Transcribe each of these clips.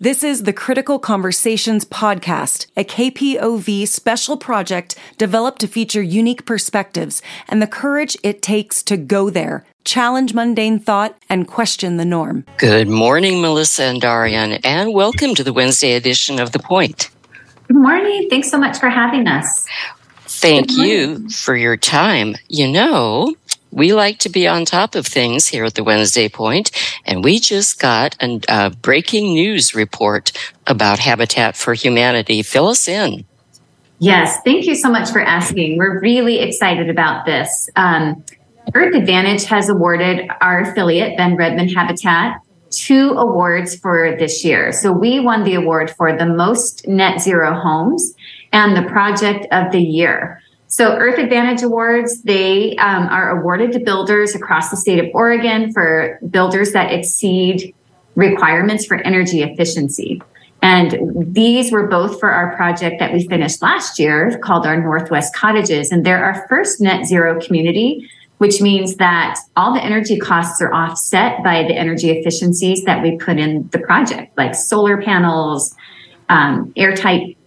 This is the Critical Conversations podcast, a KPOV special project developed to feature unique perspectives and the courage it takes to go there, challenge mundane thought, and question the norm. Good morning, Melissa and Darian, and welcome to the Wednesday edition of The Point. Good morning. Thanks so much for having us. Thank you for your time. You know, we like to be on top of things here at the Wednesday Point, and we just got a uh, breaking news report about Habitat for Humanity. Fill us in. Yes, thank you so much for asking. We're really excited about this. Um, Earth Advantage has awarded our affiliate, Bend Redmond Habitat, two awards for this year. So we won the award for the most net zero homes and the project of the year. So Earth Advantage Awards, they um, are awarded to builders across the state of Oregon for builders that exceed requirements for energy efficiency. And these were both for our project that we finished last year called our Northwest Cottages. And they're our first net zero community, which means that all the energy costs are offset by the energy efficiencies that we put in the project, like solar panels, um, airtight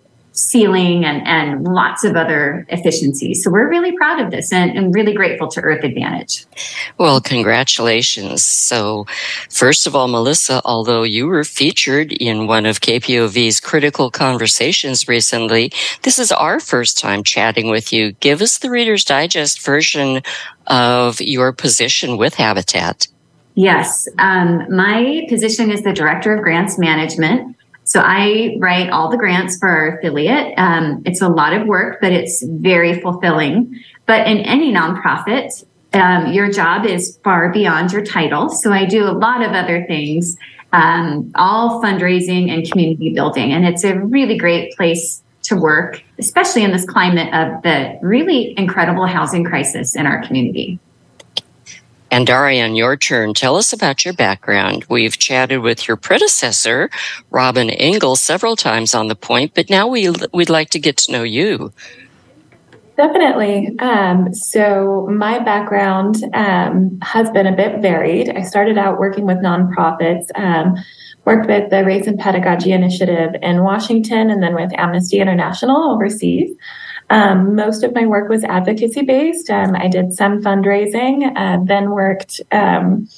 ceiling and, and lots of other efficiencies. So we're really proud of this and, and, really grateful to Earth Advantage. Well, congratulations. So, first of all, Melissa, although you were featured in one of KPOV's critical conversations recently, this is our first time chatting with you. Give us the Reader's Digest version of your position with Habitat. Yes. Um, my position is the Director of Grants Management. So I write all the grants for our affiliate. Um, it's a lot of work, but it's very fulfilling. But in any nonprofit, um, your job is far beyond your title. So I do a lot of other things, um, all fundraising and community building. And it's a really great place to work, especially in this climate of the really incredible housing crisis in our community. And Darian, your turn. Tell us about your background. We've chatted with your predecessor, Robin Engel, several times on the point, but now we, we'd like to get to know you. Definitely. Um, so, my background um, has been a bit varied. I started out working with nonprofits, um, worked with the Race and Pedagogy Initiative in Washington, and then with Amnesty International overseas. Um, most of my work was advocacy based. Um, I did some fundraising, uh, then worked um,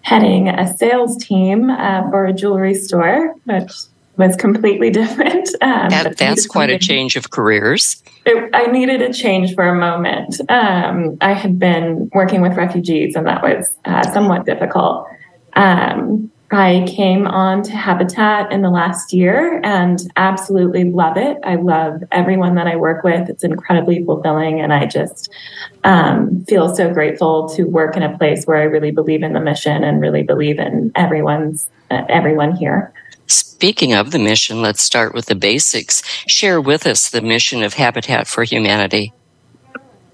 heading a sales team uh, for a jewelry store, which was completely different. Um, that, that's quite a change of careers. It, I needed a change for a moment. Um, I had been working with refugees, and that was uh, somewhat difficult. Um, I came on to Habitat in the last year and absolutely love it. I love everyone that I work with. It's incredibly fulfilling, and I just um, feel so grateful to work in a place where I really believe in the mission and really believe in everyone's uh, everyone here. Speaking of the mission, let's start with the basics. Share with us the mission of Habitat for Humanity.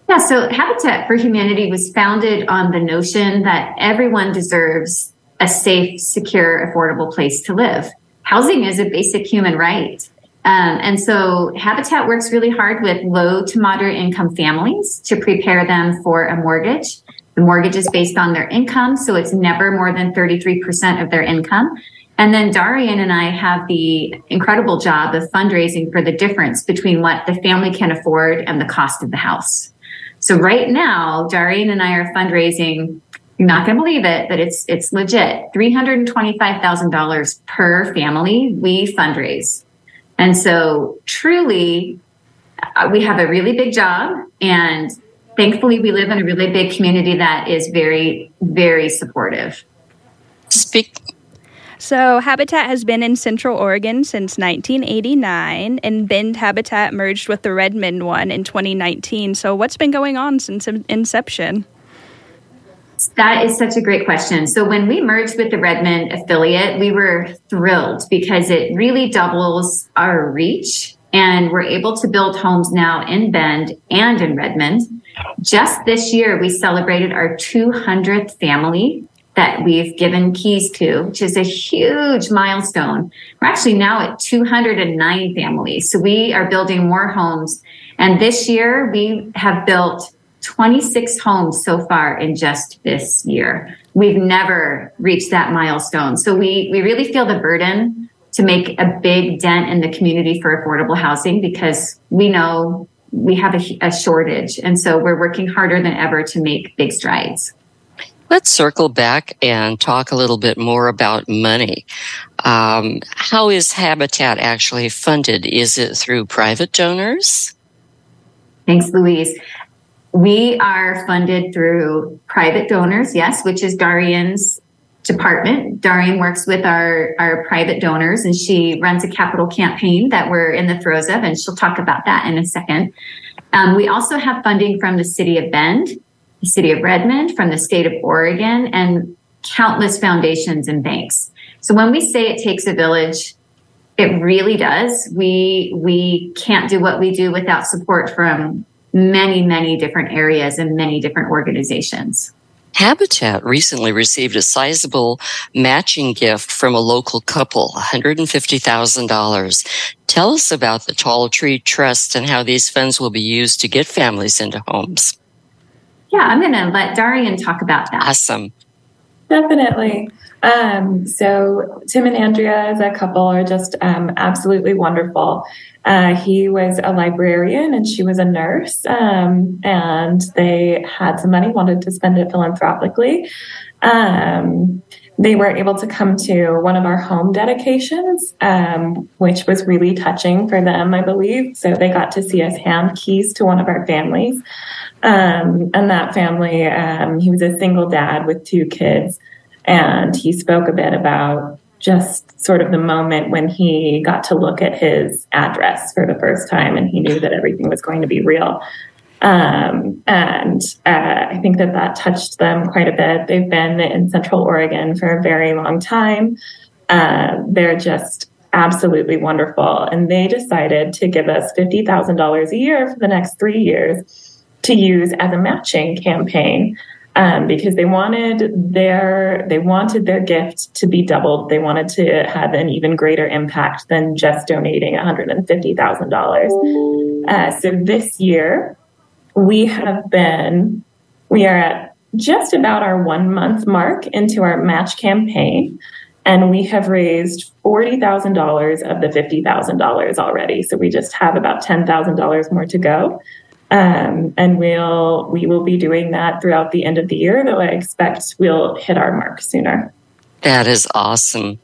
Yeah, so Habitat for Humanity was founded on the notion that everyone deserves a safe, secure, affordable place to live. Housing is a basic human right. Um, and so Habitat works really hard with low to moderate income families to prepare them for a mortgage. The mortgage is based on their income, so it's never more than 33% of their income. And then Darian and I have the incredible job of fundraising for the difference between what the family can afford and the cost of the house. So right now, Darian and I are fundraising you're not going to believe it, but it's it's legit. Three hundred and twenty five thousand dollars per family we fundraise, and so truly, uh, we have a really big job, and thankfully, we live in a really big community that is very very supportive. Speak. So, Habitat has been in Central Oregon since 1989, and Bend Habitat merged with the Redmond one in 2019. So, what's been going on since inception? That is such a great question. So when we merged with the Redmond affiliate, we were thrilled because it really doubles our reach and we're able to build homes now in Bend and in Redmond. Just this year, we celebrated our 200th family that we've given keys to, which is a huge milestone. We're actually now at 209 families. So we are building more homes. And this year, we have built 26 homes so far in just this year. We've never reached that milestone. So we, we really feel the burden to make a big dent in the community for affordable housing because we know we have a, a shortage. And so we're working harder than ever to make big strides. Let's circle back and talk a little bit more about money. Um, how is Habitat actually funded? Is it through private donors? Thanks, Louise. We are funded through private donors, yes, which is Darian's department. Darian works with our, our private donors and she runs a capital campaign that we're in the throes of, and she'll talk about that in a second. Um, we also have funding from the city of Bend, the city of Redmond, from the state of Oregon, and countless foundations and banks. So when we say it takes a village, it really does. We we can't do what we do without support from many, many different areas and many different organizations. Habitat recently received a sizable matching gift from a local couple, $150,000. Tell us about the Tall Tree Trust and how these funds will be used to get families into homes. Yeah, I'm going to let Darian talk about that. Awesome. Definitely. Um, so Tim and Andrea as a couple are just um, absolutely wonderful. Uh, he was a librarian and she was a nurse, um, and they had some money, wanted to spend it philanthropically. Um, they were able to come to one of our home dedications, um, which was really touching for them, I believe. So they got to see us hand keys to one of our families. Um, and that family, he was a single dad with two kids. And he spoke a bit about just sort of the moment when he got to look at his address for the first time and he knew that everything was going to be real. Um, and uh, I think that that touched them quite a bit. They've been in Central Oregon for a very long time. Uh, they're just absolutely wonderful. And they decided to give us $50,000 a year for the next three years to use as a matching campaign um, because they wanted their they wanted their gift to be doubled. They wanted to have an even greater impact than just donating one hundred and fifty thousand uh, dollars. So this year we have been we are at just about our one month mark into our match campaign. And we have raised $40,000 of the $50,000 already. So we just have about $10,000 more to go. Um, and we'll we will be doing that throughout the end of the year, though I expect we'll hit our mark sooner. That is awesome.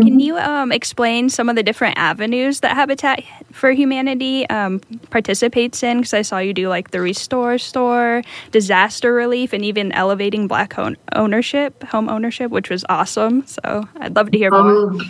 Can you um, explain some of the different avenues that Habitat for Humanity um, participates in? Because I saw you do like the Restore Store, disaster relief, and even elevating Black home ownership, home ownership, which was awesome. So I'd love to hear more. Oh,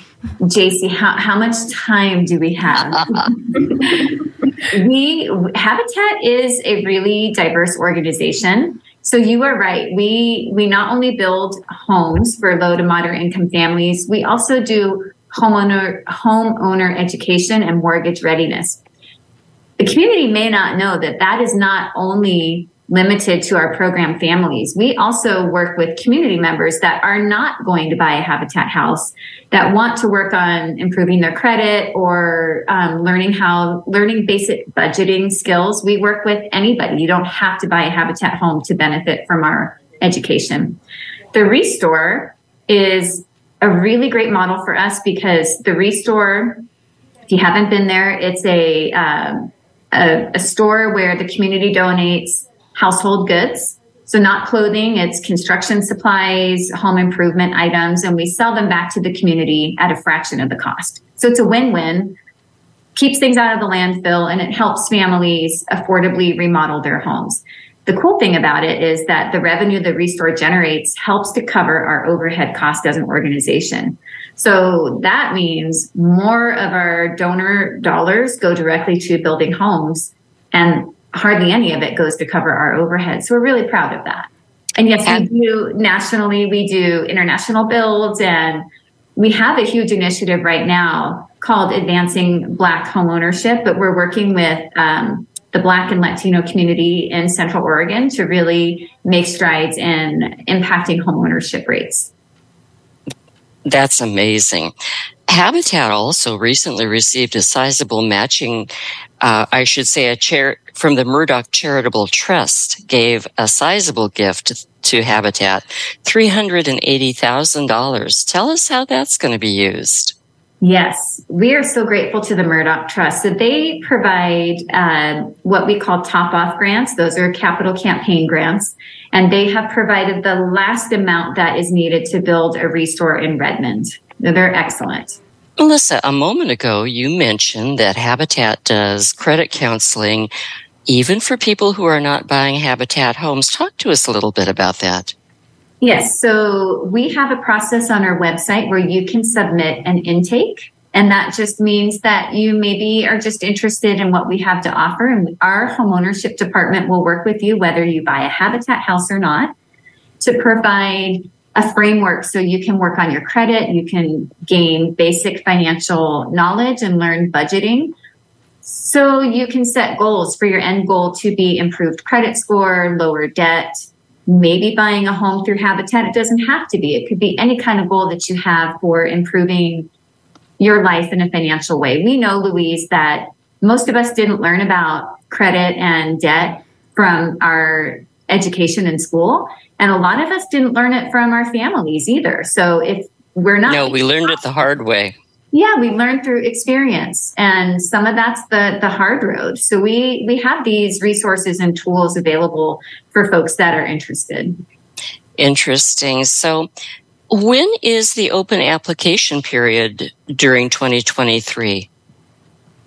JC, how, how much time do we have? we Habitat is a really diverse organization. So you are right. We we not only build homes for low to moderate income families, we also do homeowner homeowner education and mortgage readiness. The community may not know that that is not only limited to our program families. We also work with community members that are not going to buy a Habitat house that want to work on improving their credit or um, learning how learning basic budgeting skills. We work with anybody. You don't have to buy a Habitat home to benefit from our education. The Restore is a really great model for us because the Restore, if you haven't been there, it's a, um, a, a store where the community donates household goods. So not clothing, it's construction supplies, home improvement items, and we sell them back to the community at a fraction of the cost. So it's a win-win, keeps things out of the landfill, and it helps families affordably remodel their homes. The cool thing about it is that the revenue the Restore generates helps to cover our overhead cost as an organization. So that means more of our donor dollars go directly to building homes and hardly any of it goes to cover our overhead. So we're really proud of that. And yes, we do nationally, we do international builds, and we have a huge initiative right now called Advancing Black Homeownership, but we're working with um, the Black and Latino community in Central Oregon to really make strides in impacting homeownership rates. That's amazing. Habitat also recently received a sizable matching, uh, I should say, a chair from the Murdock Charitable Trust gave a sizable gift to Habitat, $380,000. Tell us how that's going to be used. Yes, we are so grateful to the Murdock Trust. So they provide uh, what we call top off grants. Those are capital campaign grants. And they have provided the last amount that is needed to build a restore in Redmond. They're excellent. Melissa, a moment ago, you mentioned that Habitat does credit counseling even for people who are not buying Habitat homes. Talk to us a little bit about that. Yes. So we have a process on our website where you can submit an intake. And that just means that you maybe are just interested in what we have to offer. And our homeownership department will work with you, whether you buy a Habitat house or not, to provide a framework so you can work on your credit, you can gain basic financial knowledge and learn budgeting. So you can set goals for your end goal to be improved credit score, lower debt, maybe buying a home through Habitat. It doesn't have to be. It could be any kind of goal that you have for improving your life in a financial way. We know, Louise, that most of us didn't learn about credit and debt from our education in school. And a lot of us didn't learn it from our families either. So if we're not. No, we learned it the hard way. Yeah, we learn through experience, and some of that's the the hard road. So we we have these resources and tools available for folks that are interested. Interesting. So, when is the open application period during 2023?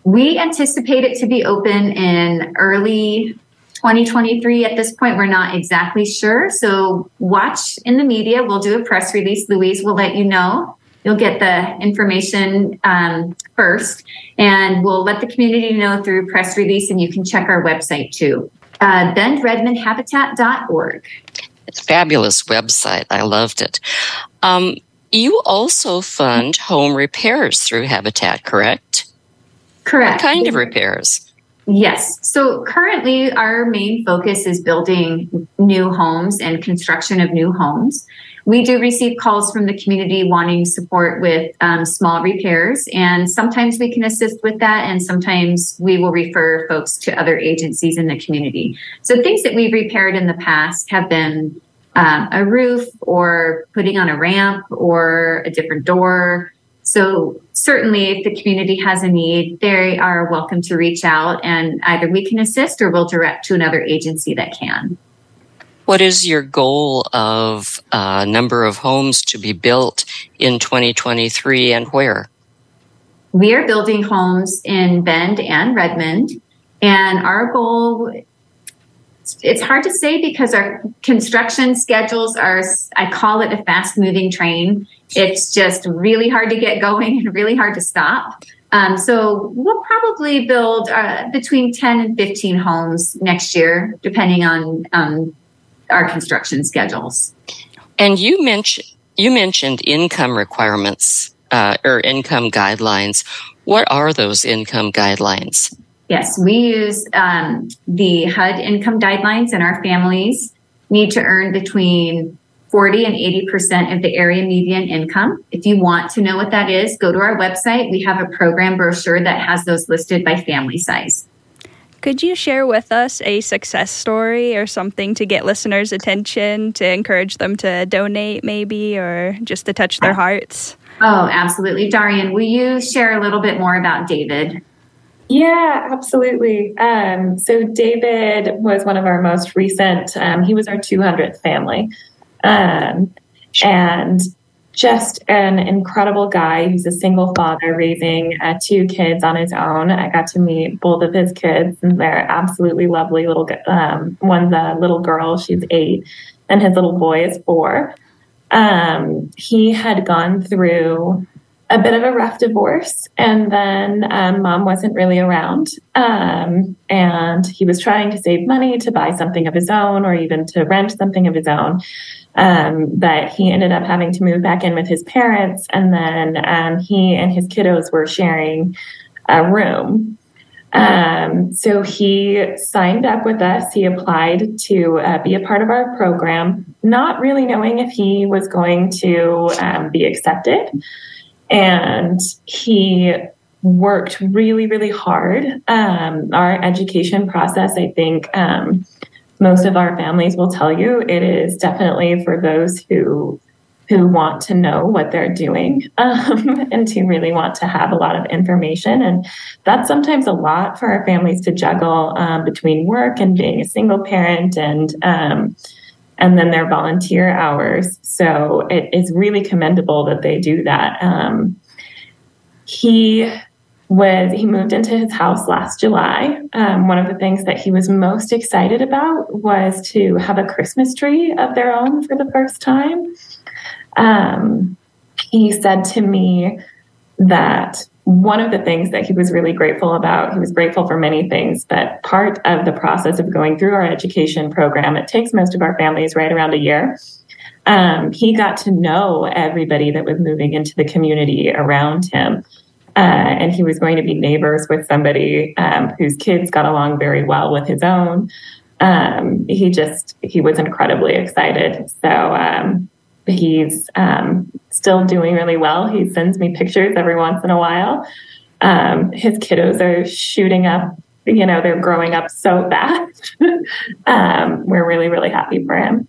We anticipate it to be open in early 2023 at this point we're not exactly sure. So watch in the media. We'll do a press release. Louise will let you know. You'll get the information um, first and we'll let the community know through press release and you can check our website too. Uh, bendredmondhabitat.org it's a fabulous website. I loved it. Um, you also fund home repairs through habitat correct? Correct. What kind of repairs Yes. So currently, our main focus is building new homes and construction of new homes. We do receive calls from the community wanting support with um, small repairs, and sometimes we can assist with that, and sometimes we will refer folks to other agencies in the community. So, things that we've repaired in the past have been um, a roof, or putting on a ramp, or a different door. So, certainly, if the community has a need, they are welcome to reach out and either we can assist or we'll direct to another agency that can. What is your goal of uh, number of homes to be built in 2023 and where? We are building homes in Bend and Redmond, and our goal it's hard to say because our construction schedules are i call it a fast moving train. It's just really hard to get going and really hard to stop. Um, so we'll probably build uh, between 10 and 15 homes next year depending on um, our construction schedules. And you mentioned you mentioned income requirements uh, or income guidelines. What are those income guidelines Yes, we use um, the HUD income guidelines, and our families need to earn between 40 and 80% of the area median income. If you want to know what that is, go to our website. We have a program brochure that has those listed by family size. Could you share with us a success story or something to get listeners' attention, to encourage them to donate, maybe, or just to touch their hearts? Oh, absolutely. Darian, will you share a little bit more about David? Yeah, absolutely. Um, so David was one of our most recent. Um, he was our 200th family, um, and just an incredible guy. He's a single father raising uh, two kids on his own. I got to meet both of his kids, and they're absolutely lovely. Little um, one's a little girl; she's eight, and his little boy is four. Um, he had gone through a bit of a rough divorce. And then um, mom wasn't really around. Um, and he was trying to save money to buy something of his own or even to rent something of his own. Um, but he ended up having to move back in with his parents. And then um, he and his kiddos were sharing a room. Um, so he signed up with us. He applied to uh, be a part of our program, not really knowing if he was going to um, be accepted. And he worked really, really hard. Um, our education process, I think, um, most of our families will tell you it is definitely for those who who want to know what they're doing um, and to really want to have a lot of information. And that's sometimes a lot for our families to juggle um, between work and being a single parent and um, and then their volunteer hours. So it is really commendable that they do that. Um, he was he moved into his house last July. Um, one of the things that he was most excited about was to have a Christmas tree of their own for the first time. Um, he said to me that one of the things that he was really grateful about, he was grateful for many things, but part of the process of going through our education program, it takes most of our families right around a year. Um, he got to know everybody that was moving into the community around him. Uh, and he was going to be neighbors with somebody um, whose kids got along very well with his own. Um, he just he was incredibly excited. So um, he's um, still doing really well. He sends me pictures every once in a while. Um, his kiddos are shooting up. You know, they're growing up so fast. Um, we're really, really happy for him.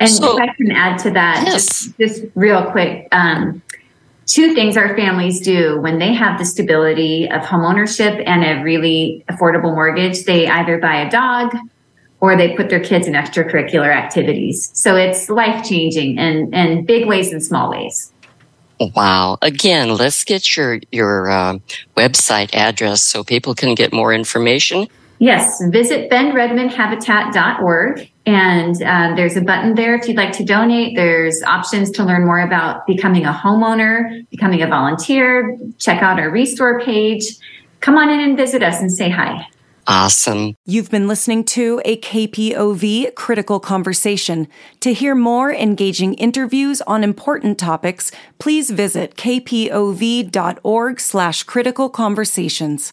And so, if I can add to that, yes. just, just real quick, um, two things our families do when they have the stability of homeownership and a really affordable mortgage, they either buy a dog or they put their kids in extracurricular activities. So it's life changing in, in big ways and small ways. Wow. Again, let's get your, your uh, website address so people can get more information. Yes, visit bendredmondhabitat.org. And uh, there's a button there if you'd like to donate. There's options to learn more about becoming a homeowner, becoming a volunteer. Check out our Restore page. Come on in and visit us and say hi. Awesome. You've been listening to a KPOV critical conversation. To hear more engaging interviews on important topics, please visit kpov.org slash critical conversations.